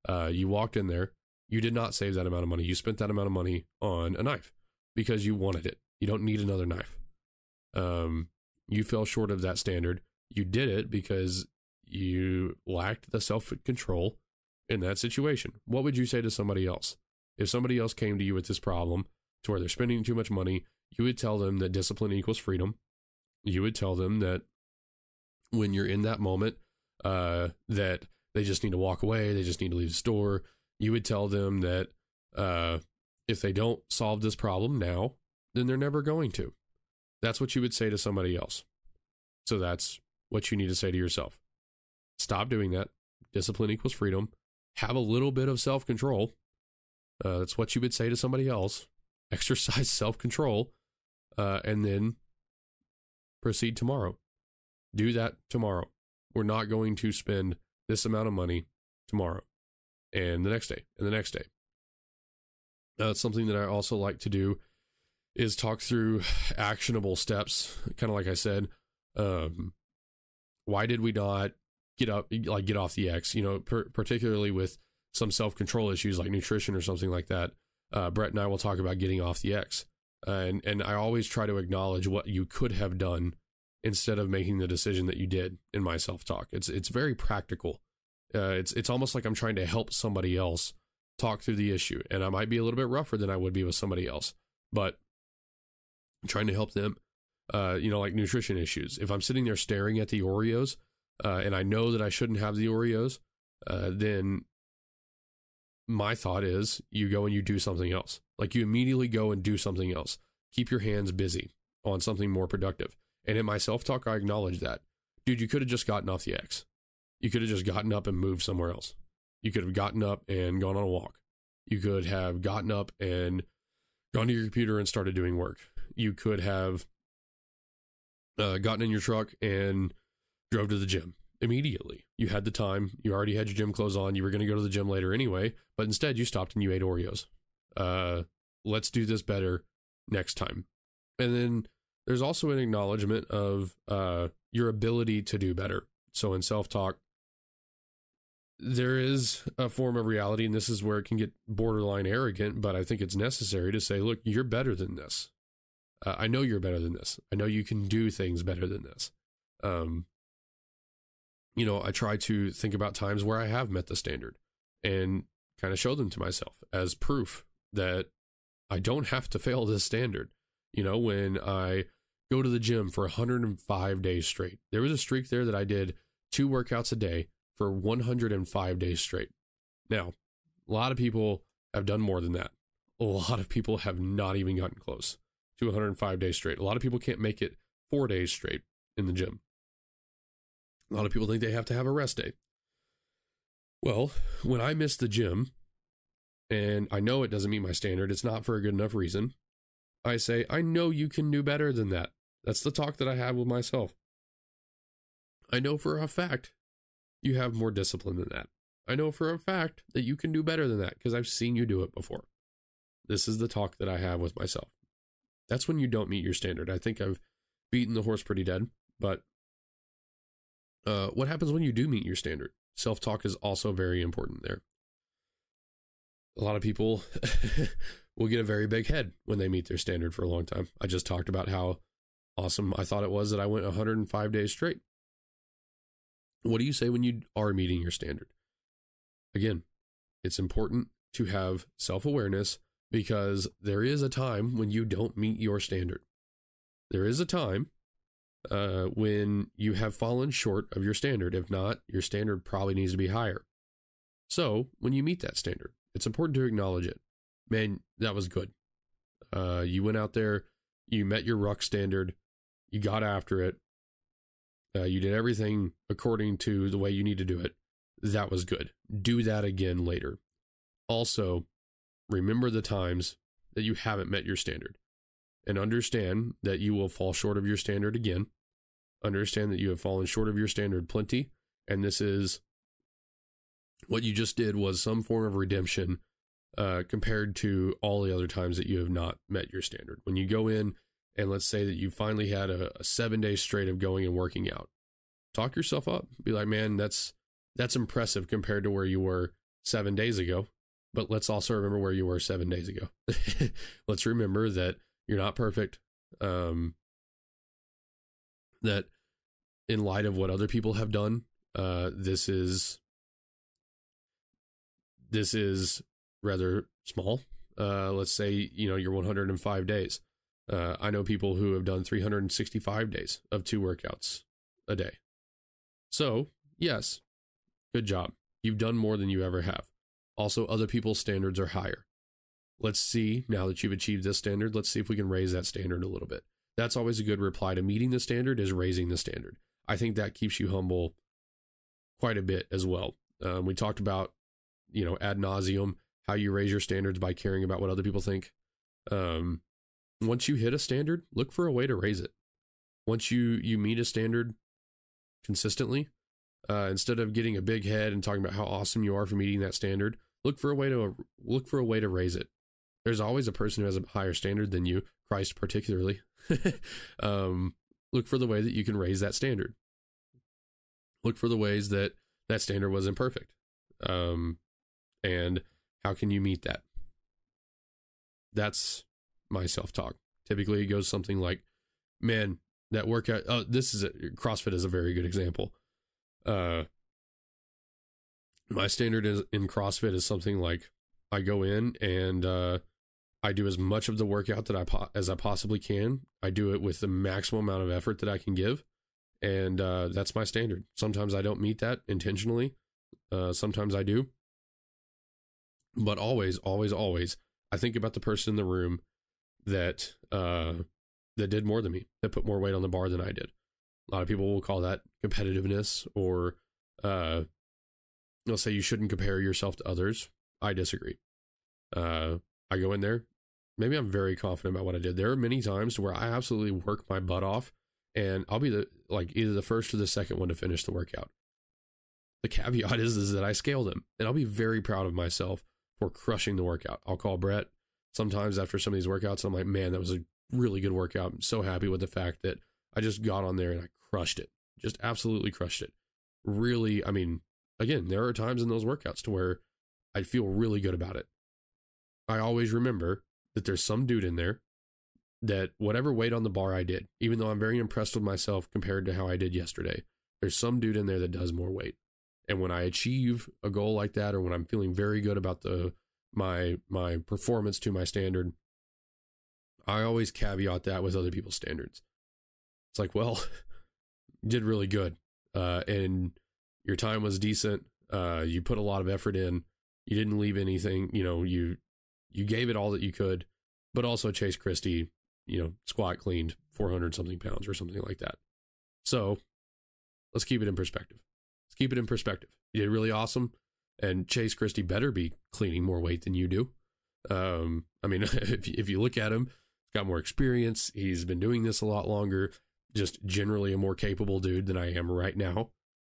Speaker 1: Uh, you walked in there. You did not save that amount of money. You spent that amount of money on a knife because you wanted it. You don't need another knife. Um, you fell short of that standard. You did it because you lacked the self control in that situation. What would you say to somebody else? If somebody else came to you with this problem to where they're spending too much money, you would tell them that discipline equals freedom. You would tell them that when you're in that moment, uh, that they just need to walk away, they just need to leave the store. You would tell them that uh, if they don't solve this problem now, then they're never going to. That's what you would say to somebody else. So that's what you need to say to yourself. Stop doing that. Discipline equals freedom. Have a little bit of self control. Uh, that's what you would say to somebody else. Exercise self control, uh, and then proceed tomorrow. Do that tomorrow. We're not going to spend this amount of money tomorrow and the next day and the next day. Uh, something that I also like to do is talk through actionable steps. Kind of like I said, um, why did we not get up, like get off the X? You know, per- particularly with some self control issues like nutrition or something like that. Uh, Brett and I will talk about getting off the X, uh, and and I always try to acknowledge what you could have done instead of making the decision that you did in my self talk. It's it's very practical. Uh, it's it's almost like I'm trying to help somebody else talk through the issue, and I might be a little bit rougher than I would be with somebody else, but I'm trying to help them. Uh, you know, like nutrition issues. If I'm sitting there staring at the Oreos, uh, and I know that I shouldn't have the Oreos, uh, then my thought is you go and you do something else. Like you immediately go and do something else. Keep your hands busy on something more productive. And in my self talk, I acknowledge that. Dude, you could have just gotten off the X. You could have just gotten up and moved somewhere else. You could have gotten up and gone on a walk. You could have gotten up and gone to your computer and started doing work. You could have uh, gotten in your truck and drove to the gym immediately. You had the time. You already had your gym clothes on. You were going to go to the gym later anyway, but instead you stopped and you ate Oreos. Uh, let's do this better next time. And then there's also an acknowledgement of uh, your ability to do better. So in self talk, there is a form of reality, and this is where it can get borderline arrogant, but I think it's necessary to say, look, you're better than this. Uh, I know you're better than this. I know you can do things better than this. Um, you know, I try to think about times where I have met the standard and kind of show them to myself as proof that I don't have to fail this standard. You know, when I go to the gym for 105 days straight, there was a streak there that I did two workouts a day for 105 days straight. Now, a lot of people have done more than that. A lot of people have not even gotten close to 105 days straight. A lot of people can't make it four days straight in the gym. A lot of people think they have to have a rest day. Well, when I miss the gym, and I know it doesn't meet my standard, it's not for a good enough reason, I say, I know you can do better than that. That's the talk that I have with myself. I know for a fact you have more discipline than that. I know for a fact that you can do better than that because I've seen you do it before. This is the talk that I have with myself. That's when you don't meet your standard. I think I've beaten the horse pretty dead, but uh, what happens when you do meet your standard? Self talk is also very important there. a lot of people will get a very big head when they meet their standard for a long time. I just talked about how awesome I thought it was that I went 105 days straight. What do you say when you are meeting your standard? Again, it's important to have self awareness because there is a time when you don't meet your standard. There is a time uh, when you have fallen short of your standard. If not, your standard probably needs to be higher. So when you meet that standard, it's important to acknowledge it. Man, that was good. Uh, you went out there, you met your ruck standard, you got after it, uh, you did everything according to the way you need to do it. That was good. Do that again later. Also, remember the times that you haven't met your standard and understand that you will fall short of your standard again. Understand that you have fallen short of your standard plenty. And this is what you just did was some form of redemption uh, compared to all the other times that you have not met your standard. When you go in and let's say that you finally had a, a seven day straight of going and working out, talk yourself up. Be like, man, that's that's impressive compared to where you were seven days ago. But let's also remember where you were seven days ago. let's remember that you're not perfect. Um, that in light of what other people have done, uh, this is this is rather small. Uh, let's say you know you're 105 days. Uh, I know people who have done 365 days of two workouts a day. So yes, good job. You've done more than you ever have. Also, other people's standards are higher. Let's see now that you've achieved this standard. Let's see if we can raise that standard a little bit. That's always a good reply to meeting the standard is raising the standard. I think that keeps you humble quite a bit as well. Um, we talked about you know ad nauseum how you raise your standards by caring about what other people think. Um, once you hit a standard, look for a way to raise it. Once you you meet a standard consistently, uh, instead of getting a big head and talking about how awesome you are for meeting that standard, look for a way to look for a way to raise it. There's always a person who has a higher standard than you, Christ particularly. um, look for the way that you can raise that standard. Look for the ways that that standard was imperfect. Um, and how can you meet that? That's my self talk. Typically, it goes something like, man, that workout, oh, this is a, CrossFit is a very good example. Uh, my standard is, in CrossFit is something like I go in and uh, I do as much of the workout that I po- as I possibly can. I do it with the maximum amount of effort that I can give, and uh, that's my standard. Sometimes I don't meet that intentionally. Uh, sometimes I do, but always, always, always, I think about the person in the room that uh, that did more than me, that put more weight on the bar than I did. A lot of people will call that competitiveness, or uh, they'll say you shouldn't compare yourself to others. I disagree. Uh, I go in there. Maybe I'm very confident about what I did. There are many times where I absolutely work my butt off, and I'll be the like either the first or the second one to finish the workout. The caveat is is that I scale them, and I'll be very proud of myself for crushing the workout. I'll call Brett sometimes after some of these workouts. I'm like, man, that was a really good workout. I'm so happy with the fact that I just got on there and I crushed it. Just absolutely crushed it. Really, I mean, again, there are times in those workouts to where I feel really good about it. I always remember that there's some dude in there that whatever weight on the bar I did, even though I'm very impressed with myself compared to how I did yesterday, there's some dude in there that does more weight. And when I achieve a goal like that, or when I'm feeling very good about the my my performance to my standard, I always caveat that with other people's standards. It's like, well, did really good, uh, and your time was decent. Uh, you put a lot of effort in. You didn't leave anything. You know, you you gave it all that you could, but also Chase Christie, you know, squat cleaned 400 something pounds or something like that. So let's keep it in perspective Let's keep it in perspective. You did really awesome, and Chase Christie better be cleaning more weight than you do. Um, I mean, if if you look at him, he's got more experience. He's been doing this a lot longer. Just generally a more capable dude than I am right now.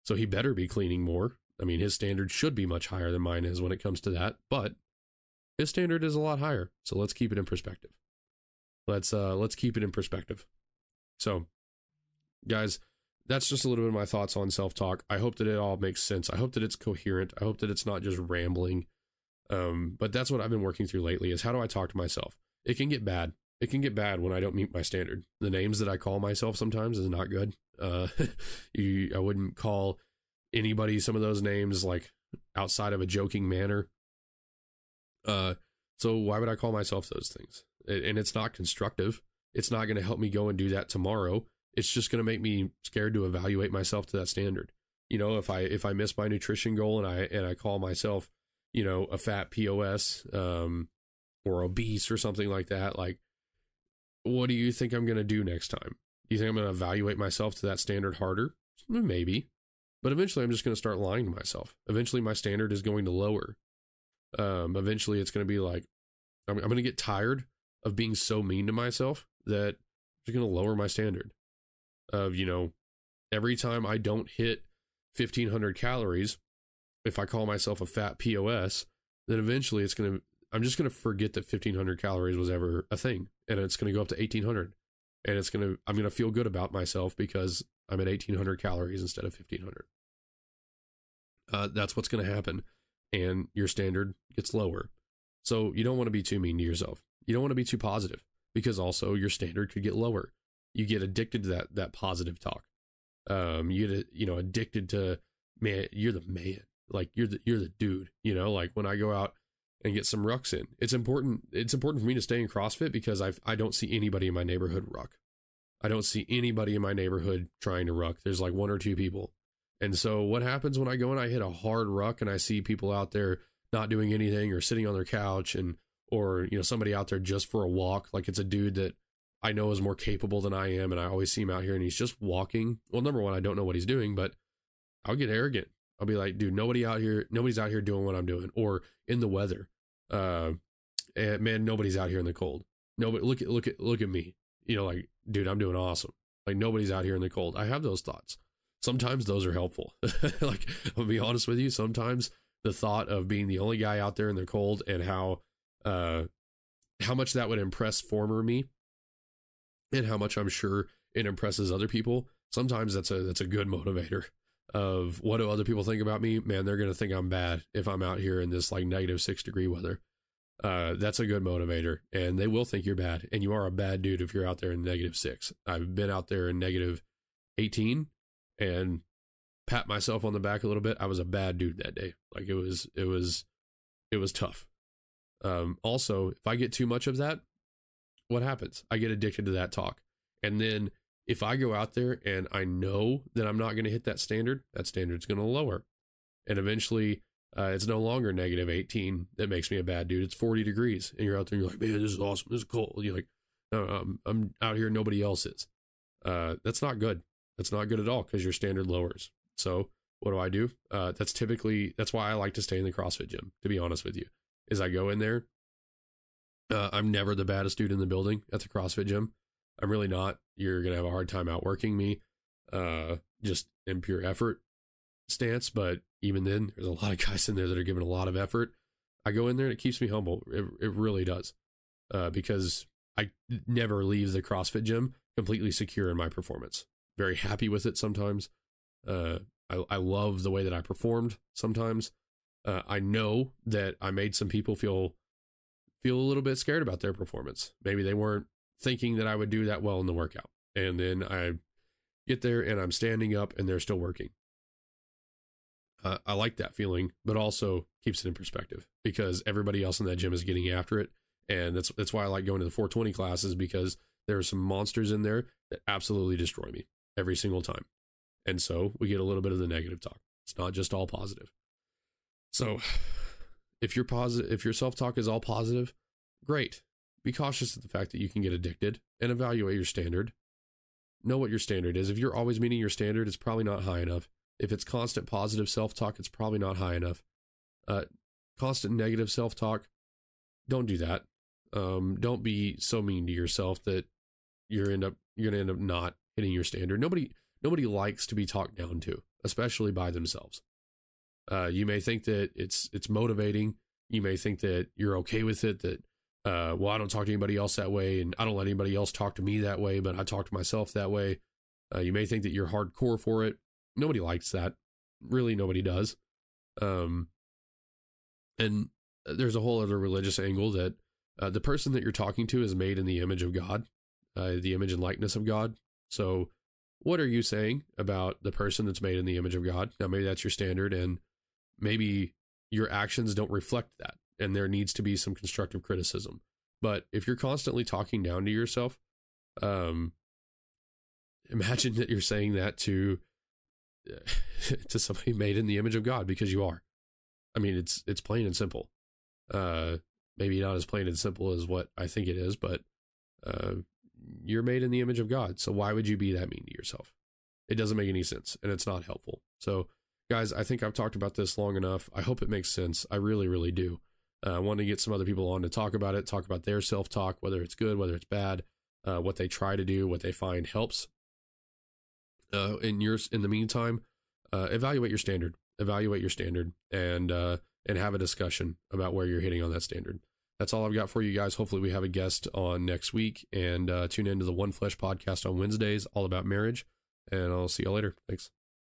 Speaker 1: So he better be cleaning more. I mean, his standard should be much higher than mine is when it comes to that, but his standard is a lot higher. So let's keep it in perspective. Let's uh let's keep it in perspective. So guys, that's just a little bit of my thoughts on self talk. I hope that it all makes sense. I hope that it's coherent. I hope that it's not just rambling. Um, but that's what I've been working through lately is how do I talk to myself? It can get bad. It can get bad when I don't meet my standard. The names that I call myself sometimes is not good. Uh, you, I wouldn't call anybody some of those names like outside of a joking manner. Uh, so why would I call myself those things? And it's not constructive. It's not going to help me go and do that tomorrow. It's just going to make me scared to evaluate myself to that standard. You know, if I if I miss my nutrition goal and I and I call myself, you know, a fat POS um, or obese or something like that, like, what do you think I'm going to do next time? Do you think I'm going to evaluate myself to that standard harder? Maybe, but eventually I'm just going to start lying to myself. Eventually my standard is going to lower. Um, eventually it's going to be like, I'm, I'm going to get tired of being so mean to myself that I'm going to lower my standard of, you know, every time I don't hit 1500 calories, if I call myself a fat POS, then eventually it's going to, I'm just going to forget that 1500 calories was ever a thing and it's going to go up to 1800 and it's going to, I'm going to feel good about myself because I'm at 1800 calories instead of 1500. Uh, that's what's going to happen. And your standard gets lower. So you don't want to be too mean to yourself. You don't want to be too positive because also your standard could get lower. You get addicted to that that positive talk. Um, you get you know addicted to man. You're the man. Like you're the you're the dude. You know, like when I go out and get some rucks in, it's important. It's important for me to stay in CrossFit because I I don't see anybody in my neighborhood ruck. I don't see anybody in my neighborhood trying to ruck. There's like one or two people. And so what happens when I go and I hit a hard ruck and I see people out there not doing anything or sitting on their couch and or you know somebody out there just for a walk like it's a dude that I know is more capable than I am and I always see him out here and he's just walking. Well, number one, I don't know what he's doing, but I'll get arrogant. I'll be like, dude, nobody out here, nobody's out here doing what I'm doing or in the weather. Uh and man, nobody's out here in the cold. Nobody look at look at look at me. You know, like, dude, I'm doing awesome. Like nobody's out here in the cold. I have those thoughts. Sometimes those are helpful. like, I'll be honest with you, sometimes the thought of being the only guy out there in the cold and how uh how much that would impress former me and how much I'm sure it impresses other people. Sometimes that's a that's a good motivator of what do other people think about me? Man, they're gonna think I'm bad if I'm out here in this like negative six degree weather. Uh, that's a good motivator, and they will think you're bad, and you are a bad dude if you're out there in negative six. I've been out there in negative eighteen, and pat myself on the back a little bit. I was a bad dude that day. Like it was, it was, it was tough. Um, also, if I get too much of that, what happens? I get addicted to that talk. And then if I go out there and I know that I'm not going to hit that standard, that standard's going to lower. And eventually, uh, it's no longer negative 18 that makes me a bad dude. It's 40 degrees. And you're out there and you're like, man, this is awesome. This is cool. You're like, I'm, I'm out here. Nobody else is. Uh, that's not good. That's not good at all because your standard lowers. So what do I do? Uh, that's typically that's why I like to stay in the CrossFit gym. To be honest with you, is I go in there. Uh, I'm never the baddest dude in the building at the CrossFit gym. I'm really not. You're gonna have a hard time outworking me, uh, just in pure effort stance. But even then, there's a lot of guys in there that are giving a lot of effort. I go in there and it keeps me humble. It it really does, uh, because I never leave the CrossFit gym completely secure in my performance. Very happy with it sometimes. Uh, I, I love the way that I performed sometimes. Uh, I know that I made some people feel feel a little bit scared about their performance. Maybe they weren't thinking that I would do that well in the workout. And then I get there and I'm standing up and they're still working. Uh, I like that feeling, but also keeps it in perspective because everybody else in that gym is getting after it. And that's that's why I like going to the 420 classes because there are some monsters in there that absolutely destroy me every single time. And so we get a little bit of the negative talk. It's not just all positive. So if your positive if your self-talk is all positive, great. Be cautious of the fact that you can get addicted and evaluate your standard. Know what your standard is. If you're always meeting your standard, it's probably not high enough. If it's constant positive self-talk, it's probably not high enough. Uh, constant negative self-talk, don't do that. Um, don't be so mean to yourself that you're end up you're gonna end up not hitting your standard. Nobody nobody likes to be talked down to, especially by themselves. Uh, you may think that it's it's motivating. You may think that you're okay with it. That uh, well, I don't talk to anybody else that way, and I don't let anybody else talk to me that way, but I talk to myself that way. Uh, you may think that you're hardcore for it. Nobody likes that. Really, nobody does. Um, and there's a whole other religious angle that uh, the person that you're talking to is made in the image of God, uh, the image and likeness of God. So, what are you saying about the person that's made in the image of God? Now, maybe that's your standard, and maybe your actions don't reflect that, and there needs to be some constructive criticism. But if you're constantly talking down to yourself, um, imagine that you're saying that to to somebody made in the image of God because you are. I mean, it's it's plain and simple. Uh, maybe not as plain and simple as what I think it is, but uh, you're made in the image of God. So why would you be that mean to yourself? It doesn't make any sense, and it's not helpful. So, guys, I think I've talked about this long enough. I hope it makes sense. I really, really do. Uh, I want to get some other people on to talk about it, talk about their self talk, whether it's good, whether it's bad, uh, what they try to do, what they find helps. Uh, in yours, in the meantime, uh, evaluate your standard, evaluate your standard, and uh, and have a discussion about where you're hitting on that standard. That's all I've got for you guys. Hopefully, we have a guest on next week, and uh, tune into the One Flesh podcast on Wednesdays, all about marriage. And I'll see you later. Thanks.